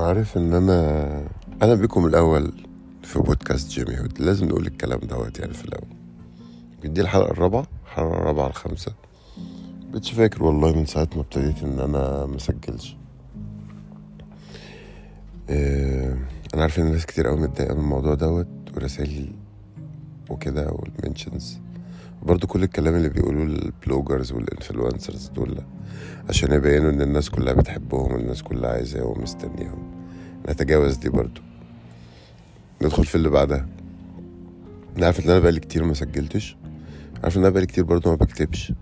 أنا عارف إن أنا أنا بكم الأول في بودكاست جيمي هود. لازم نقول الكلام دوت يعني في الأول. دي الحلقة الرابعة الحلقة الرابعة الخامسه مش فاكر والله من ساعة ما ابتديت إن أنا مسجلش آه، أنا عارف إن ناس كتير قوي متضايقة من الموضوع دوت ورسائل وكده وال mentions برضو كل الكلام اللي بيقولوه ال bloggers وال influencers دول عشان يبينوا إن الناس كلها بتحبهم والناس كلها عايزاهم ومستنياهم نتجاوز دي برضو. ندخل في اللي بعدها. أنا عارف إن أنا بقالي كتير ما سجلتش. عارف إن أنا بقالي كتير برضو ما بكتبش.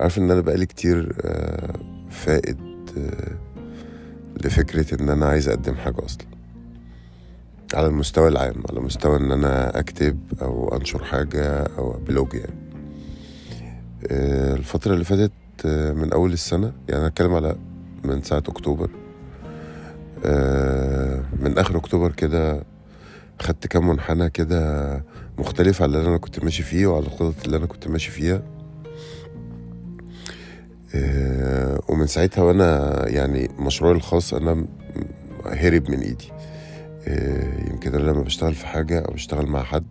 عارف إن أنا بقالي كتير آه، فائد آه، لفكرة إن أنا عايز أقدم حاجة أصلا. على المستوى العام على مستوى إن أنا أكتب أو أنشر حاجة أو بلوج يعني. آه، الفترة اللي فاتت آه، من أول السنة يعني أتكلم على من ساعة أكتوبر. آه، من آخر أكتوبر كده خدت كام منحنى كده مختلف على اللي أنا كنت ماشي فيه وعلى الخطط اللي أنا كنت ماشي فيها. ومن ساعتها وأنا يعني مشروعي الخاص أنا هرب من إيدي. يمكن أنا لما بشتغل في حاجة أو بشتغل مع حد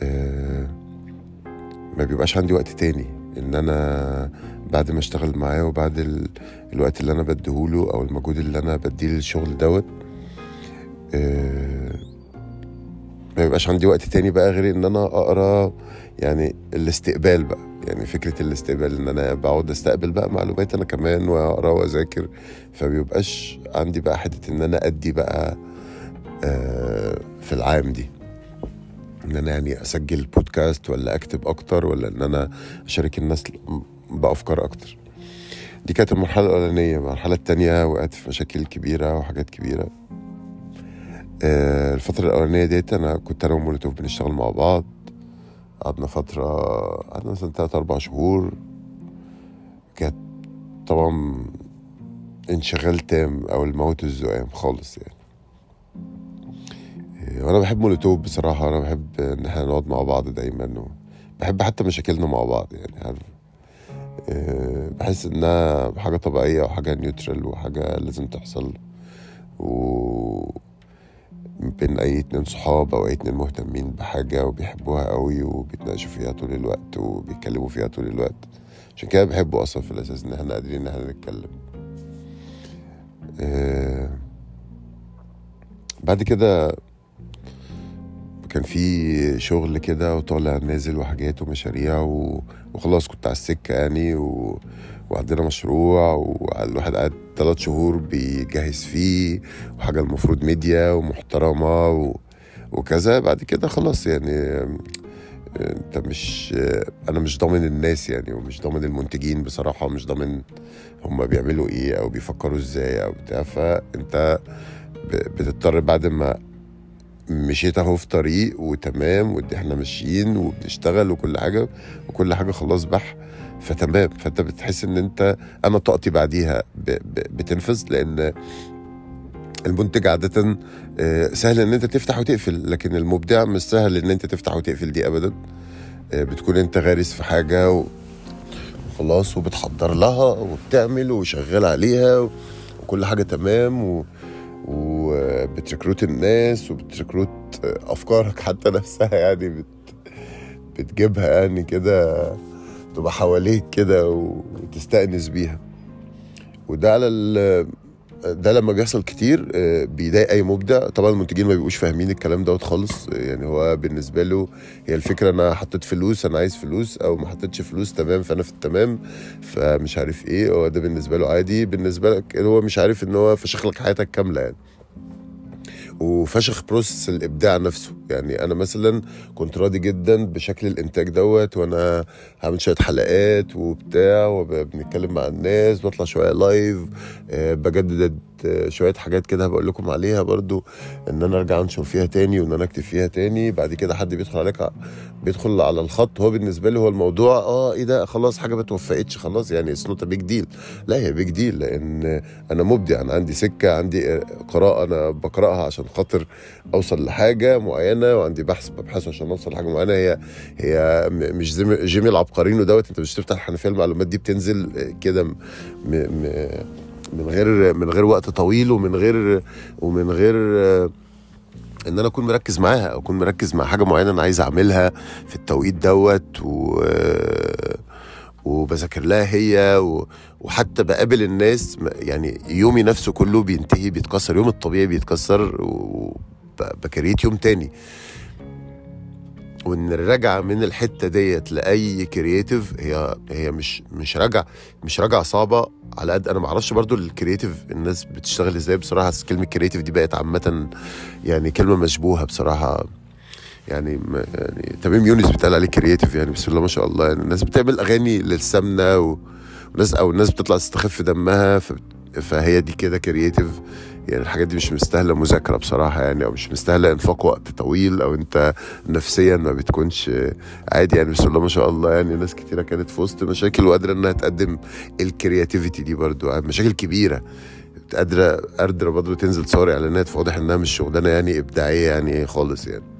آه، ما بيبقاش عندي وقت تاني إن أنا بعد ما أشتغل معاه وبعد ال- الوقت اللي أنا بديهوله أو المجهود اللي أنا بديه للشغل دوت آه، ما بيبقاش عندي وقت تاني بقى غير إن أنا أقرأ يعني الاستقبال بقى. يعني فكرة الاستقبال إن أنا بقعد أستقبل بقى معلومات أنا كمان وأقرأ وأذاكر فبيبقاش عندي بقى حتة إن أنا أدي بقى آه، في العام دي؟ إن أنا يعني أسجل بودكاست ولا أكتب أكتر ولا إن أنا أشارك الناس بأفكار أكتر؟ دي كانت المرحلة الأولانية. المرحلة التانية وقعت في مشاكل كبيرة وحاجات كبيرة. آه، الفترة الأولانية ديت أنا كنت أنا ومولوتوف بنشتغل مع بعض. قعدنا فترة قعدنا مثلا تلات أربع شهور. كانت طبعا انشغال تام أو الموت الزقام خالص يعني. آه، وأنا بحب مولوتوف بصراحة أنا بحب إن إحنا نقعد مع بعض دايما بحب حتى مشاكلنا مع بعض يعني عارف؟ آه، بحس إنها حاجة طبيعية وحاجة نيوترال وحاجة لازم تحصل و بين أي اتنين صحاب أو أي اتنين مهتمين بحاجة وبيحبوها قوي وبيتناقشوا فيها طول الوقت وبيتكلموا فيها طول الوقت. عشان كده بحبه أصلا في الأساس إن إحنا قادرين إن إحنا نتكلم. آه بعد كده كان في شغل كده وطالع نازل وحاجات ومشاريع و... وخلاص كنت على السكة يعني و... وعندنا مشروع والواحد قعد ثلاث شهور بيجهز فيه وحاجة المفروض ميديا ومحترمة و... وكذا. بعد كده خلاص يعني انت مش أنا مش ضامن الناس يعني ومش ضامن المنتجين بصراحة مش ضامن هم بيعملوا إيه أو بيفكروا إزاي أو بتاع. فانت بتضطر بعد ما مشيت اهو في طريق وتمام ودي إحنا ماشيين وبنشتغل وكل حاجة وكل حاجة خلاص بح فتمام. فانت بتحس ان انت أنا طاقتي بعديها بتنفذ لأن المنتج عادة آه، سهل ان انت تفتح وتقفل لكن المبدع مش سهل ان انت تفتح وتقفل دي ابدا. آه، بتكون انت غارس في حاجة وخلاص وبتحضر لها وبتعمل وشغال عليها وكل حاجة تمام و... وبتركروت الناس وبتركروت أفكارك حتى نفسها يعني بت... بتجيبها يعني كده تبقى حواليك كده وتستأنس بيها وده على. ده لما بيحصل كتير آه، بيضايق أي مبدع. طبعا المنتجين ما بيبقوش فاهمين الكلام دوت خالص. يعني هو بالنسبة له هي الفكرة أنا حطيت فلوس أنا عايز فلوس أو ما حطيتش فلوس تمام فأنا في التمام فمش عارف إيه. هو ده بالنسبة له عادي. بالنسبة لك هو مش عارف إن هو فشخ لك حياتك كاملة يعني. وفشخ بروسس الإبداع نفسه. يعني أنا مثلا كنت راضي جدا بشكل الإنتاج دوت وأنا هعمل شوية حلقات وبتاع وبنتكلم مع الناس بطلع شوية live آه، بجدد شوية حاجات كده بقول لكم عليها برضو إن أنا أرجع أنشر فيها تاني وإن أنا أكتب فيها تاني. بعد كده حد بيدخل عليك بيدخل على الخط. هو بالنسبة له هو الموضوع آه إيه ده؟ خلاص حاجة ما توفقتش خلاص يعني it's not big deal لا هي big deal لأن أنا مبدع أنا عندي سكة عندي آه، قراءة أنا بقرأها عشان خاطر أوصل لحاجة معينة وعندي بحث ببحثه عشان أوصل لحاجة معينة. هي هي مش جيمي العبقريين ودوت. أنت مش تفتح الحنفية المعلومات دي بتنزل آه، كده من غير من غير وقت طويل ومن غير ومن غير ان أنا اكون مركز معاها أو اكون مركز مع حاجة معينة أنا عايز اعملها في التوقيت دوت و وبذاكر لها هي و... وحتى بقابل الناس يعني يومي نفسه كله بينتهي بيتكسر يوم الطبيعي بيتكسر وبكريت يوم تاني. وإن الرجعة من الحتة ديت لأي creative هي هي مش مش راجعه مش راجعه صعبة. على قد أنا ما أعرفش برضو ال creative الناس بتشتغل إزاي بصراحة. كلمة creative دي بقت عامة يعني كلمة مشبوهة بصراحة. يعني يعني تميم يونس بيتقال عليه creative يعني بسم الله ما شاء الله. يعني الناس بتعمل أغاني للسمنة وناس أو الناس بتطلع تستخف دمها فهي دي كده creative يعني الحاجات دي مش مستاهلة مذاكرة بصراحة يعني أو مش مستاهلة إنفاق وقت طويل أو أنت نفسيا ما بتكونش عادي يعني بسم الله ما شاء الله يعني ناس كتيرة كانت في وسط مشاكل وقادرة إنها تقدم ال creativity دي برضو مشاكل كبيرة. قادرة قادرة برضه تنزل تصور إعلانات فواضح إنها مش شغلانة يعني إبداعية يعني خالص يعني.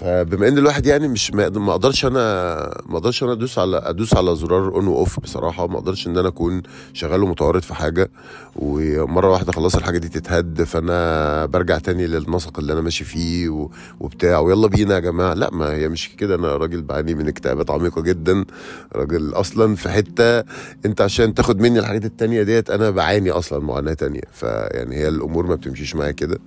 فبما إن الواحد يعني مش ما أقدرش أنا ما أقدرش أنا أدوس على أدوس على زرار on و off بصراحة ما أقدرش إن أنا أكون شغال ومتورط في حاجة ومرة واحدة خلاص الحاجة دي تتهد فأنا برجع تاني للنسق اللي أنا ماشي فيه وبتاع ويلا بينا يا جماعة. لا ما هي مش كده. أنا راجل بعاني من اكتئابات عميقة جدا. راجل أصلا في حتة أنت عشان تاخد مني الحاجات التانية ديت أنا بعاني أصلا معاناة تانية. فيعني هي الأمور ما بتمشيش معايا كده.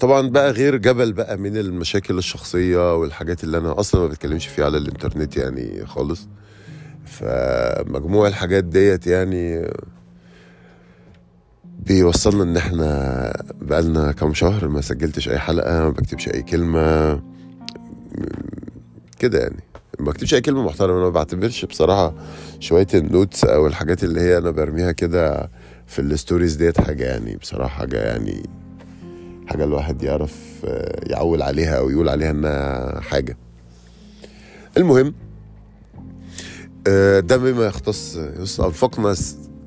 طبعا بقى غير جبل بقى من المشاكل الشخصية والحاجات اللي أنا أصلا ما بتكلمش فيها على الإنترنت يعني خالص. فمجموع الحاجات ديت يعني بيوصلنا إن إحنا بقالنا كام شهر ما سجلتش أي حلقة ما بكتبش أي كلمة كده يعني. ما بكتبش أي كلمة محترمة أنا ما بعتبرش بصراحة شوية ال notes أو الحاجات اللي هي أنا برميها كده في ال stories ديت حاجة يعني بصراحة حاجة يعني حاجة الواحد يعرف آه، يعول عليها أو يقول عليها إنها حاجة. المهم آه، ده بما يختص انفقنا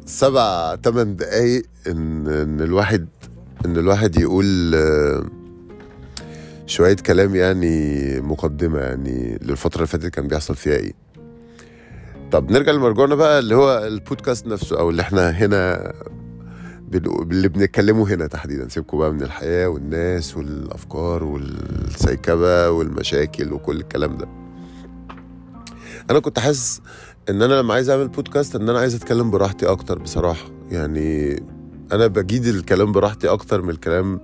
سبع ثمان دقايق إن إن الواحد إن الواحد يقول آه، شوية كلام يعني مقدمة يعني للفترة اللي فاتت كان بيحصل فيها إيه. طب نرجع لمرجوعنا بقى اللي هو البودكاست نفسه أو اللي إحنا هنا اللي بنتكلمه هنا تحديدا. سيبكم بقى من الحياة والناس والأفكار والسيكبة والمشاكل وكل الكلام ده. أنا كنت حاسس إن أنا لما عايز أعمل بودكاست إن أنا عايز أتكلم براحتي أكتر بصراحة. يعني أنا بجيد الكلام براحتي أكتر من الكلام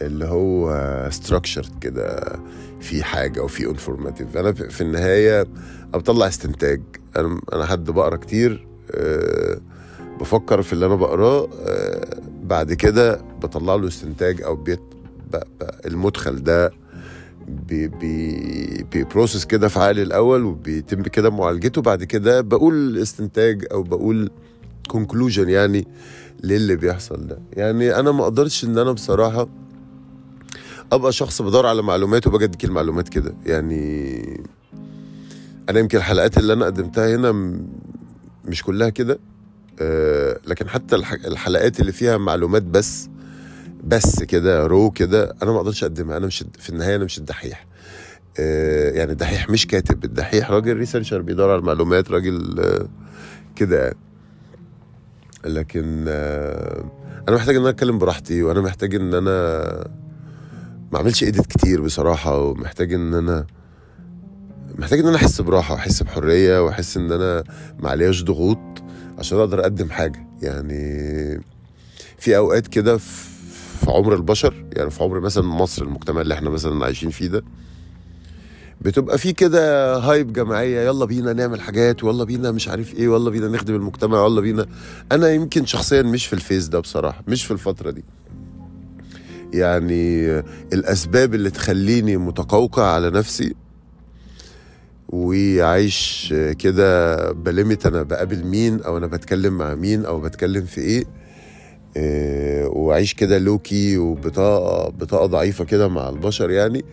اللي هو structured كده في حاجة وفي informative أنا في النهاية بطلع استنتاج. أنا أنا حد بقرا كتير أه بفكر في اللي أنا بقراه آه، بعد كده بطلع له استنتاج أو بيت المدخل ده بي بي بي process كده في عقلي الأول وبيتم كده معالجته. بعد كده بقول استنتاج أو بقول conclusion يعني للي بيحصل ده. يعني أنا ما أقدرش إن أنا بصراحة أبقى شخص بدور على معلومات وبجد أديك المعلومات كده. يعني أنا يمكن الحلقات اللي أنا قدمتها هنا مش كلها كده. لكن حتى الحلقات اللي فيها معلومات بس بس كده raw كده أنا ما أقدرش أقدمها أنا مش في النهاية أنا مش الدحيح آه، يعني الدحيح مش كاتب الدحيح راجل researcher بيدور على المعلومات راجل آه، كده يعني. لكن أنا محتاج إن أنا أتكلم براحتي وأنا محتاج إن أنا ما أعملش edit كتير بصراحة ومحتاج إن أنا محتاج إن أنا أحس براحة وأحس بحرية وأحس إن أنا ما عليهاش ضغوط عشان أقدر أقدم حاجة. يعني في أوقات كده في عمر البشر يعني في عمر مثلا مصر المجتمع اللي إحنا مثلا عايشين فيه ده بتبقى في كده هايب جماعية يلا بينا نعمل حاجات ويلا بينا مش عارف إيه ويلا بينا نخدم المجتمع يلا بينا. أنا يمكن شخصيا مش في الفيس ده بصراحة مش في الفترة دي. يعني الأسباب اللي تخليني متقوقع على نفسي وعايش كده ب limit أنا بقابل مين أو أنا بتكلم مع مين أو بتكلم في إيه. آه، وعيش كده low-key وبطاقة بطاقة ضعيفة كده مع البشر يعني.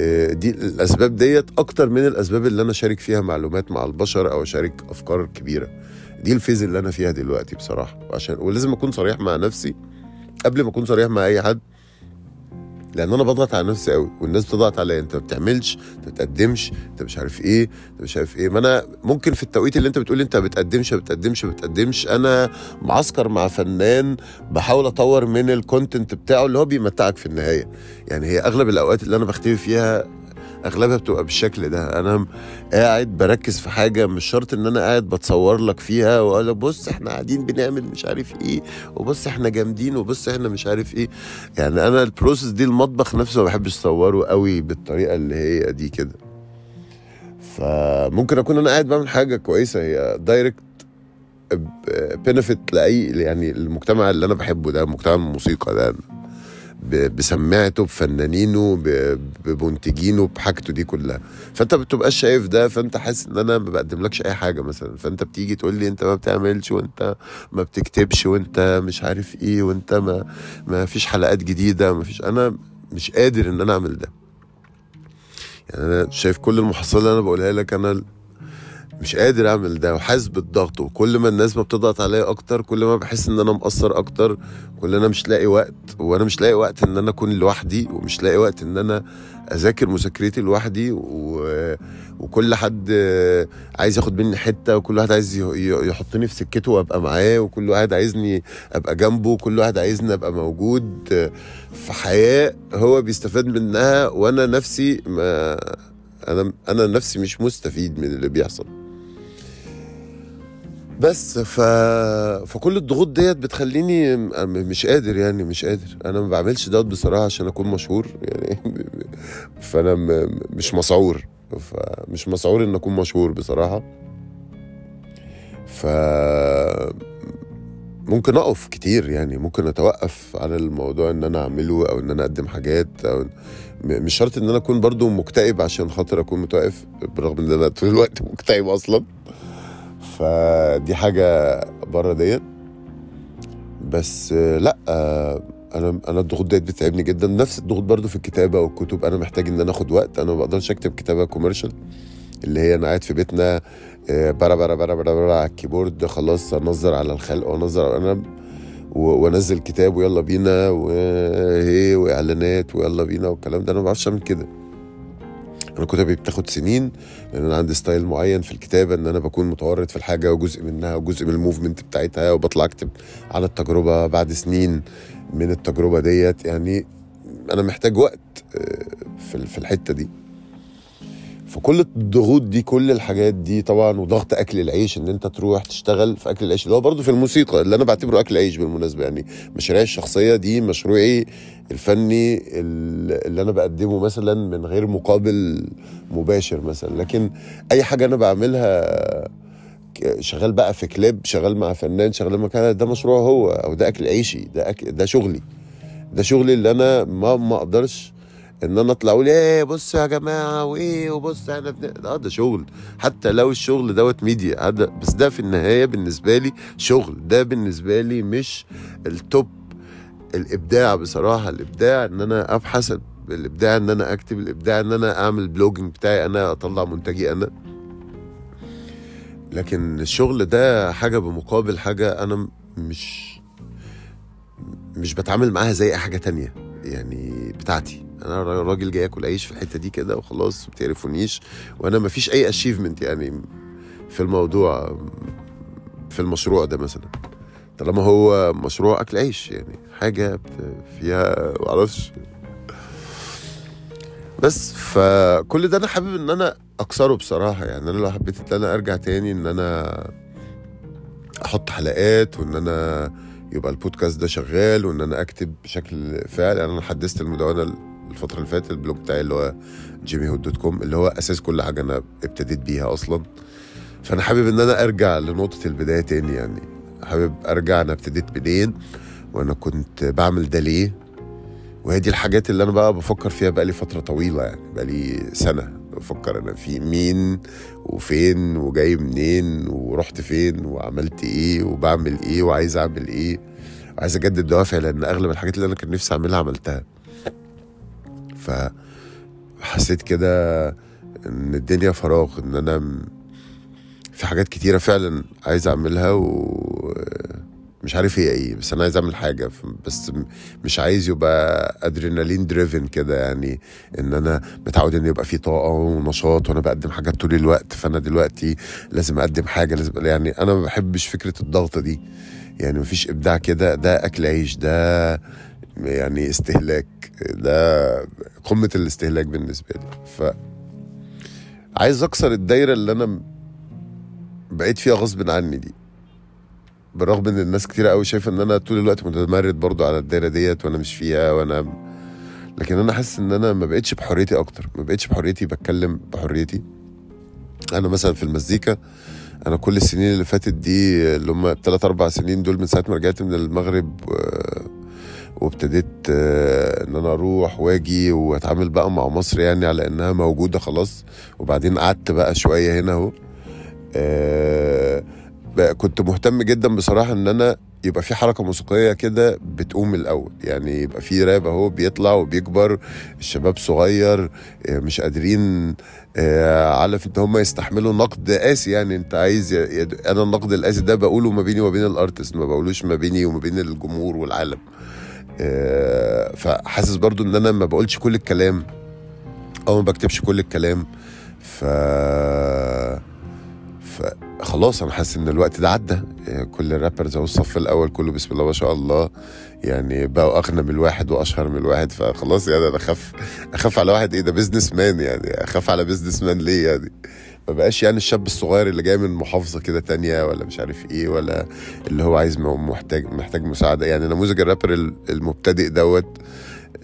آه، دي الأسباب ديت أكتر من الأسباب اللي أنا شارك فيها معلومات مع البشر أو أشارك أفكار كبيرة. دي ال phase اللي أنا فيها دلوقتي بصراحة. عشان ولازم أكون صريح مع نفسي قبل ما أكون صريح مع أي حد. لأن أنا بضغط على نفسي قوي والناس بتضغط عليا أنت ما بتعملش أنت ما بتقدمش أنت مش عارف إيه أنت مش عارف إيه. ما أنا ممكن في التوقيت اللي أنت بتقول أنت ما بتقدمش ما بتقدمش ما بتقدمش. أنا معسكر مع فنان بحاول أطور من الكونتنت بتاعه اللي هو بيمتعك في النهاية. يعني هي أغلب الأوقات اللي أنا بختفي فيها أغلبها بتبقى بالشكل ده. أنا قاعد بركز في حاجة مش شرط إن أنا قاعد بتصور لك فيها وأقول لك بص إحنا قاعدين بنعمل مش عارف إيه وبص إحنا جامدين وبص إحنا مش عارف إيه. يعني أنا ال process دي المطبخ نفسه ما بحبش اصوره قوي بالطريقة اللي هي دي كده. فممكن أكون أنا قاعد بعمل حاجة كويسة هي direct benefit لأي يعني المجتمع اللي أنا بحبه ده مجتمع الموسيقى ده. بسماعته بفنانينه بمنتجينه بحاجته دي كلها. فأنت بتبقاش شايف ده فأنت حاسس إن أنا ما بقدملكش أي حاجة مثلا. فأنت بتيجي تقول لي أنت ما بتعملش وأنت ما بتكتبش وأنت مش عارف إيه وأنت ما ما فيش حلقات جديدة ما فيش. أنا مش قادر إن أنا أعمل ده. يعني أنا شايف كل المحصله اللي أنا بقولها لك أنا مش قادر أعمل ده وحاسس بالضغط وكل ما الناس ما بتضغط عليا أكتر كل ما بحس إن أنا مقصر أكتر كل أنا مش لاقي وقت وأنا مش لاقي وقت إن أنا أكون لوحدي ومش لاقي وقت إن أنا أذاكر مذاكرتي لوحدي و... وكل حد عايز ياخد مني حتة وكل واحد عايز يحطني في سكته وأبقى معاه وكل واحد عايزني أبقى جنبه وكل واحد عايزني أبقى موجود في حياة هو بيستفاد منها وأنا نفسي ما أنا أنا نفسي مش مستفيد من اللي بيحصل. بس ف... فكل الضغوط ديت بتخليني مش قادر يعني مش قادر. أنا ما بعملش دوت بصراحة عشان أكون مشهور يعني فأنا م... مش مسعور. فمش مسعور إن أكون مشهور بصراحة. ف ممكن أقف كتير يعني ممكن أتوقف على الموضوع إن أنا أعمله أو إن أنا أقدم حاجات أو مش شرط إن أنا أكون برضو مكتئب عشان خاطر أكون متوقف بالرغم إن أنا طول الوقت مكتئب أصلا. فدي حاجة بره ديت. بس آه، لأ آه، أنا أنا الضغوط ديت بتتعبني جدا. نفس الضغوط برضو في الكتابة والكتب. أنا محتاج إن أنا آخد وقت. أنا ما بقدرش أكتب كتابة commercial اللي هي أنا قاعد في بيتنا آه، برا برا برا برا برا على ال keyboard. خلاص أنظر على الخلق وأنظر أنا و- وأنزل كتاب ويلا بينا وهي وإعلانات ويلا بينا والكلام ده. أنا ما بعرفش أعمل كده. أنا كتبي بتاخد سنين لأن أنا عندي style معين في الكتابة إن أنا بكون متورط في الحاجة وجزء منها وجزء من ال movement بتاعتها وبطلع أكتب على التجربة بعد سنين من التجربة ديت. يعني أنا محتاج وقت آه، في في الحتة دي. فكل الضغوط دي كل الحاجات دي طبعا وضغط أكل العيش إن أنت تروح تشتغل في أكل العيش اللي هو برضه في الموسيقى اللي أنا بعتبره أكل عيش بالمناسبة يعني مشاريعي الشخصية دي مشروعي الفني ال- اللي أنا بقدمه مثلا من غير مقابل مباشر مثلا. لكن أي حاجة أنا بعملها شغال بقى في كليب شغال مع فنان شغال مع كده ده مشروع هو أو ده أكل عيشي ده أكل ده شغلي. ده شغلي اللي أنا ما ما أقدرش إن أنا أطلع أقول إيه بصوا يا جماعة وإيه وبص إحنا بن... آه ده شغل. حتى لو الشغل دوت ميديا بس ده في النهاية بالنسبة لي شغل. ده بالنسبة لي مش ال top الإبداع بصراحة. الإبداع إن أنا أبحث الإبداع إن أنا أكتب الإبداع إن أنا أعمل blogging بتاعي أنا أطلع منتجي أنا. لكن الشغل ده حاجة بمقابل حاجة أنا مش مش بتعامل معاها زي أي حاجة تانية يعني بتاعتي. أنا راجل جاي آكل عيش في الحتة دي كده وخلاص ما تعرفونيش وأنا ما فيش أي اشيفمنت يعني في الموضوع في المشروع ده مثلا. طالما هو مشروع أكل عيش يعني حاجة فيها معرفش. بس فكل ده أنا حابب إن أنا أكسره بصراحة يعني. أنا لو حبيت إن أنا أرجع تاني إن أنا أحط حلقات وإن أنا يبقى البودكاست ده شغال وإن أنا أكتب بشكل فعلي يعني أنا حدثت المدونة الفترة اللي فاتت ال blog بتاعي اللي هو جيمي هود dot com اللي هو أساس كل حاجة أنا ابتديت بيها أصلا. فأنا حابب إن أنا أرجع لنقطة البداية تاني يعني. حابب أرجع أنا ابتديت منين وأنا كنت بعمل ده ليه. وهي دي الحاجات اللي أنا بقى بفكر فيها بقى لي فترة طويلة يعني بقى لي سنة بفكر أنا في مين وفين وجاي منين ورحت فين وعملت إيه وبعمل إيه وعايز أعمل إيه. عايز أجدد دوافع لأن أغلب الحاجات اللي أنا كان نفسي أعملها عملتها. فحسيت كده إن الدنيا فراغ إن أنا في حاجات كتيرة فعلا عايز أعملها و مش عارف هي إيه بس أنا عايز أعمل حاجة بس مش عايز يبقى ادرينالين دريفن كده يعني إن أنا متعود إن يبقى في طاقة ونشاط وأنا بقدم حاجات طول الوقت فأنا دلوقتي لازم أقدم حاجة لازم يعني أنا ما بحبش فكرة الضغطه دي يعني مفيش إبداع كده ده أكل عيش ده يعني استهلاك ده قمة الاستهلاك بالنسبة لي. ف عايز أكسر الدايرة اللي أنا بقيت فيها غصب عني دي. بالرغم إن الناس كتير قوي شايفة إن أنا طول الوقت متمرد برضو على الدايرة ديت وأنا مش فيها وأنا لكن أنا حاسس إن أنا ما بقتش بحريتي أكتر ما بقتش بحريتي بتكلم بحريتي. أنا مثلا في المزيكا أنا كل السنين اللي فاتت دي اللي هم ثلاث أربع سنين دول من ساعة ما رجعت من المغرب وابتديت آه، إن أنا أروح وأجي وأتعامل بقى مع مصر يعني على إنها موجودة خلاص. وبعدين قعدت بقى شوية هنا أهو. آه، كنت مهتم جدا بصراحة إن أنا يبقى في حركة موسيقية كده بتقوم الأول. يعني يبقى في راب أهو بيطلع وبيكبر الشباب صغير آه، مش قادرين على إن هم يستحملوا نقد قاسي يعني. أنت عايز أنا النقد القاسي ده بقوله ما بيني وما بين الأرتست ما بقولوش ما بيني وما بين الجمهور والعالم. فحاسس برضو إن أنا ما بقولش كل الكلام أو ما بكتبش كل الكلام. ف فخلاص أنا حاسس إن الوقت ده عدى. آه، كل ال rappers اهو الصف الأول كله بسم الله ما شاء الله. يعني بقوا أغنى من الواحد وأشهر من الواحد. فخلاص يعني أنا أخاف أخاف على واحد إيه؟ ده businessman يعني. أخاف على businessman ليه يعني؟ ما بقاش يعني الشاب الصغير اللي جاي من محافظة كده تانية ولا مش عارف إيه ولا اللي هو عايز محتاج محتاج مساعدة. يعني نموذج الرابر ال- المبتدئ دوت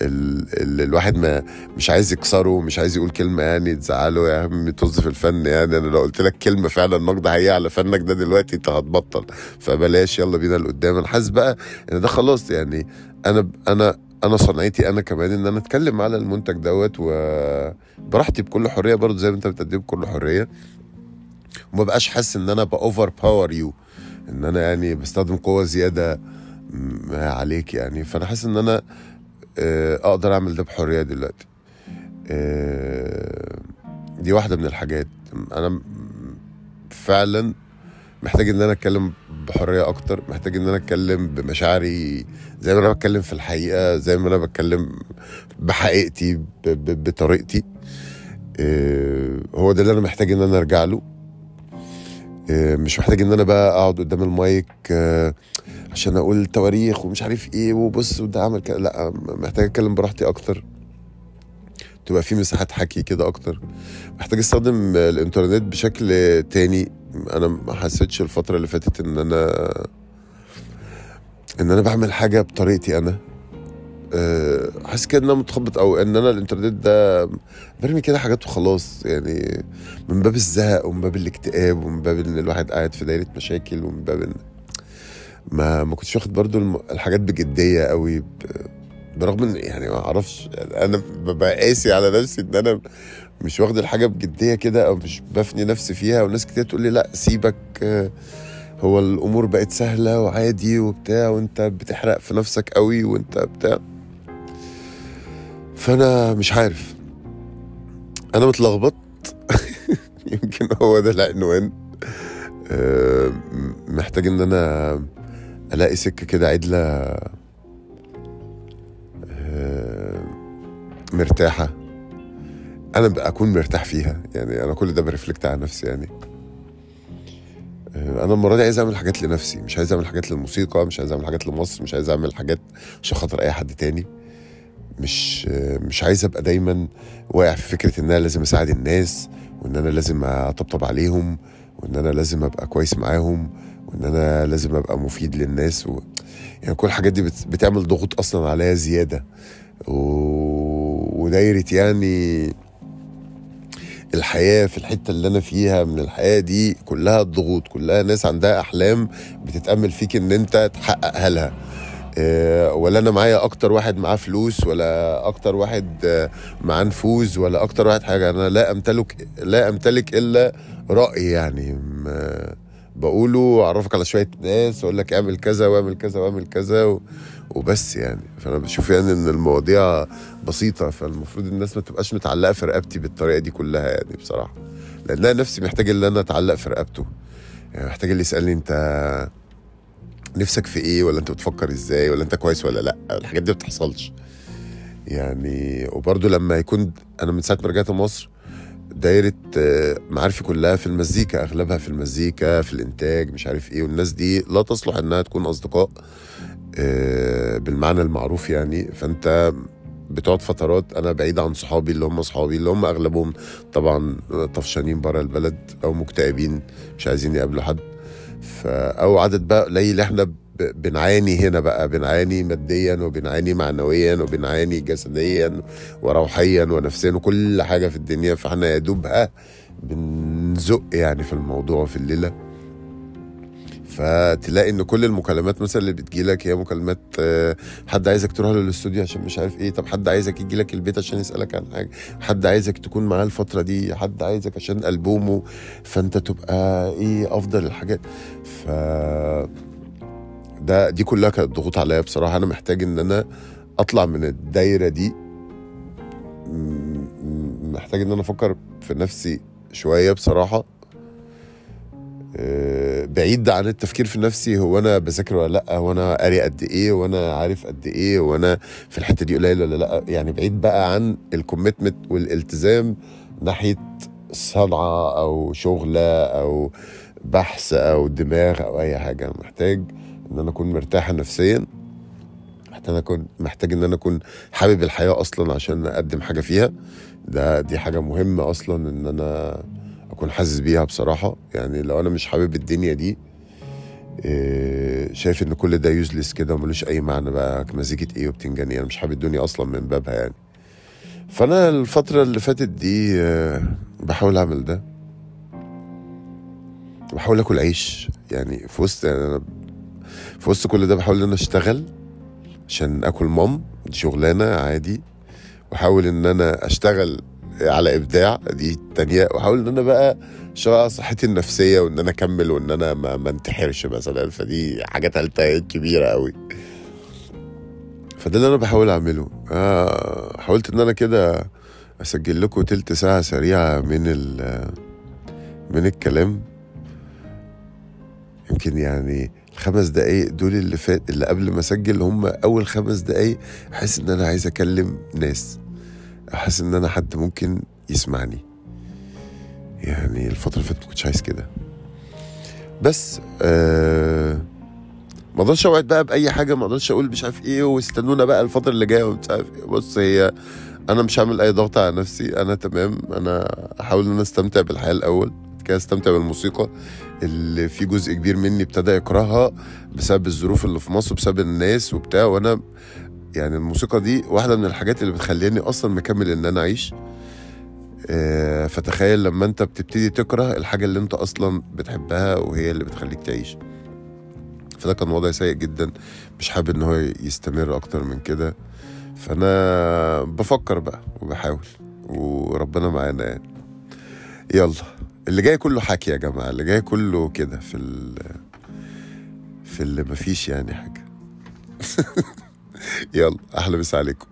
ال- ال- الواحد ما مش عايز يكسره مش عايز يقول كلمة يعني تزعله يا عم طز في الفن يعني. أنا لو قلت لك كلمة فعلا نقد حقيقي على فنك ده دلوقتي أنت هتبطل. فبلاش يلا بينا لقدام. أنا حاسس بقى إن ده خلاص يعني. أنا أنا أنا صنعتي أنا كمان إن أنا أتكلم على المنتج دوت وبراحتي بكل حرية برضه زي ما أنت بتقدم بكل حرية. وما بقاش حاسس إن أنا ب overpower you إن أنا يعني بستخدم قوة زيادة عليك يعني. فأنا حاسس إن أنا آه، أقدر أعمل ده بحرية دلوقتي. آه، دي واحدة من الحاجات. أنا فعلا محتاج إن أنا أتكلم بحرية أكتر محتاج إن أنا أتكلم بمشاعري زي ما أنا بتكلم في الحقيقة زي ما أنا بتكلم بحقيقتي ب- ب- بطريقتي. آه، هو ده اللي أنا محتاج إن أنا أرجع له. آه، مش محتاج إن أنا بقى أقعد قدام المايك آه، عشان أقول تواريخ ومش عارف إيه وبص وده عمل كده لأ محتاج أتكلم براحتي أكتر. تبقى في مساحات حكي كده أكتر. محتاج أستخدم الإنترنت بشكل تاني. أنا ما حسيتش الفترة اللي فاتت إن أنا إن أنا بعمل حاجة بطريقتي أنا أه، حاسس كده ان أنا متخبط أو إن أنا الإنترنت ده برمي كده حاجات وخلاص يعني من باب الزهق ومن باب الاكتئاب ومن باب إن الواحد قاعد في دايرة مشاكل ومن باب إن ما ما كنتش واخد برضو الحاجات بجدية قوي. برغم إن يعني ما أعرفش أنا ببقى قاسي على نفسي إن أنا مش واخد الحاجة بجدية كده أو مش بفني نفسي فيها وناس كتير تقول لي لا سيبك آه، هو الأمور بقت سهلة وعادي وبتاع وأنت بتحرق في نفسك قوي وأنت بتاع. فأنا مش عارف. أنا متلخبط. يمكن هو ده العنوان. آه، محتاج إن أنا ألاقي سكة كده عدلة آه، مرتاحة. أنا أكون مرتاح فيها. يعني أنا كل ده برفلكت على نفسي يعني. آه، أنا المرة دي عايز أعمل حاجات لنفسي. مش عايز أعمل حاجات للموسيقى مش عايز أعمل حاجات لمصر مش عايز أعمل حاجات عشان خاطر أي حد تاني. مش مش عايز أبقى دايما واقع في فكرة إن أنا لازم أساعد الناس وإن أنا لازم أطبطب عليهم وإن أنا لازم أبقى كويس معاهم وإن أنا لازم أبقى مفيد للناس. و... يعني كل الحاجات دي بت... بتعمل ضغوط أصلا عليا زيادة. و... ودايرة يعني الحياة في الحتة اللي أنا فيها من الحياة دي كلها ضغوط كلها ناس عندها أحلام بتتأمل فيك إن أنت تحققها لها. آه، ولا أنا معايا أكتر واحد معاه فلوس ولا أكتر واحد آه، معاه نفوذ ولا أكتر واحد حاجة. أنا لا أمتلك لا أمتلك إلا رأي يعني. م- بقوله أعرفك على شوية ناس أقول لك اعمل كذا واعمل كذا واعمل كذا و... وبس يعني. فأنا بشوف يعني إن المواضيع بسيطة فالمفروض الناس ما تبقاش متعلقة في رقبتي بالطريقة دي كلها يعني بصراحة. لأن أنا نفسي محتاج إن أنا أتعلق في رقبته. يعني محتاج اللي يسألني أنت نفسك في إيه ولا أنت بتفكر إزاي ولا أنت كويس ولا لأ؟ الحاجات دي ما بتحصلش. يعني وبرضه لما يكون أنا من ساعة ما رجعت مصر دايرة آه، معارفي كلها في المزيكا أغلبها في المزيكا في الإنتاج مش عارف إيه والناس دي لا تصلح إنها تكون أصدقاء. بالمعنى المعروف يعني. فأنت بتقعد فترات أنا بعيد عن صحابي اللي هم صحابي اللي هم أغلبهم طبعا طفشانين برا البلد أو مكتئبين مش عايزين يقابلوا حد. ف أو عدد بقى قليل. إحنا ب- بنعاني هنا بقى بنعاني ماديا وبنعاني معنويا وبنعاني جسديا وروحيا ونفسيا وكل حاجة في الدنيا. فإحنا يا دوب بنزق يعني في الموضوع في الليلة. فتلاقي إن كل المكالمات مثلا اللي بتجيلك هي مكالمات آه، حد عايزك تروح له الاستوديو عشان مش عارف إيه طب حد عايزك يجي لك البيت عشان يسألك عن حاجة حد عايزك تكون معاه الفترة دي حد عايزك عشان ألبومه فأنت تبقى إيه أفضل الحاجات. ف ده دي كلها كانت ضغوط عليا بصراحة. أنا محتاج إن أنا أطلع من الدايرة دي. محتاج إن أنا أفكر في نفسي شوية بصراحة. بعيد عن التفكير في نفسي هو أنا بذاكر ولا لأ؟ هو أنا قاري قد إيه؟ وأنا عارف قد إيه؟ وأنا في الحتة دي قليل ولا لأ؟ يعني بعيد بقى عن الكوميتمنت والالتزام ناحية صنعة أو شغله أو بحث أو دماغ أو أي حاجة. محتاج إن أنا أكون مرتاح نفسيا محتاج اكون محتاج إن أنا أكون حابب الحياة أصلا عشان أقدم حاجة فيها. ده دي حاجة مهمة أصلا إن أنا أكون حاسس بيها بصراحة. يعني لو أنا مش حابب الدنيا دي إيه، شايف إن كل ده يوزلس كده وملوش أي معنى بقى مزيكة إيه وبتنجان إيه أنا مش حابب الدنيا أصلا من بابها يعني. فأنا الفترة اللي فاتت دي آه، بحاول أعمل ده. بحاول آكل عيش. يعني في وسط يعني أنا في وسط كل ده بحاول إن أنا أشتغل عشان آكل مام دي شغلانة عادي. وأحاول إن أنا أشتغل على إبداع دي التانية. واحاول إن أنا بقى اشتغل صحتي النفسية وإن أنا أكمل وإن أنا ما, ما انتحرش مثلا. فدي حاجة تالتة كبيرة قوي فده اللي أنا بحاول أعمله. آه حاولت إن أنا كده أسجل لكم تلت ساعة سريعة من ال من الكلام. يمكن يعني الخمس دقايق دول اللي فات اللي قبل ما أسجل هم أول خمس دقايق أحس إن أنا عايز أكلم ناس. أحس إن أنا حد ممكن يسمعني. يعني الفترة اللي فاتت ما كنتش عايز كده. بس آه ما أقدرش أوعد بقى بأي حاجة ما أقدرش أقول مش عارف إيه واستنونا بقى الفترة اللي جاية ومش عارف إيه. بص هي أنا مش هعمل أي ضغط على نفسي أنا تمام. أنا احاول إن أنا أستمتع بالحياة الأول كده أستمتع بالموسيقى اللي في جزء كبير مني ابتدى يكرهها بسبب الظروف اللي في مصر بسبب الناس وبتاع. وأنا يعني الموسيقى دي واحدة من الحاجات اللي بتخليني أصلا مكمل إن أنا أعيش. آه، فتخيل لما أنت بتبتدي تكره الحاجة اللي أنت أصلا بتحبها وهي اللي بتخليك تعيش. فده كان وضع سيء جدا. مش حابب إن هو يستمر أكتر من كده. فأنا بفكر بقى وبحاول وربنا معانا يعني. يلا اللي جاي كله حكي يا جماعة. اللي جاي كله كده في ال في اللي مفيش يعني حاجة. يلا أحلى مسا عليكم.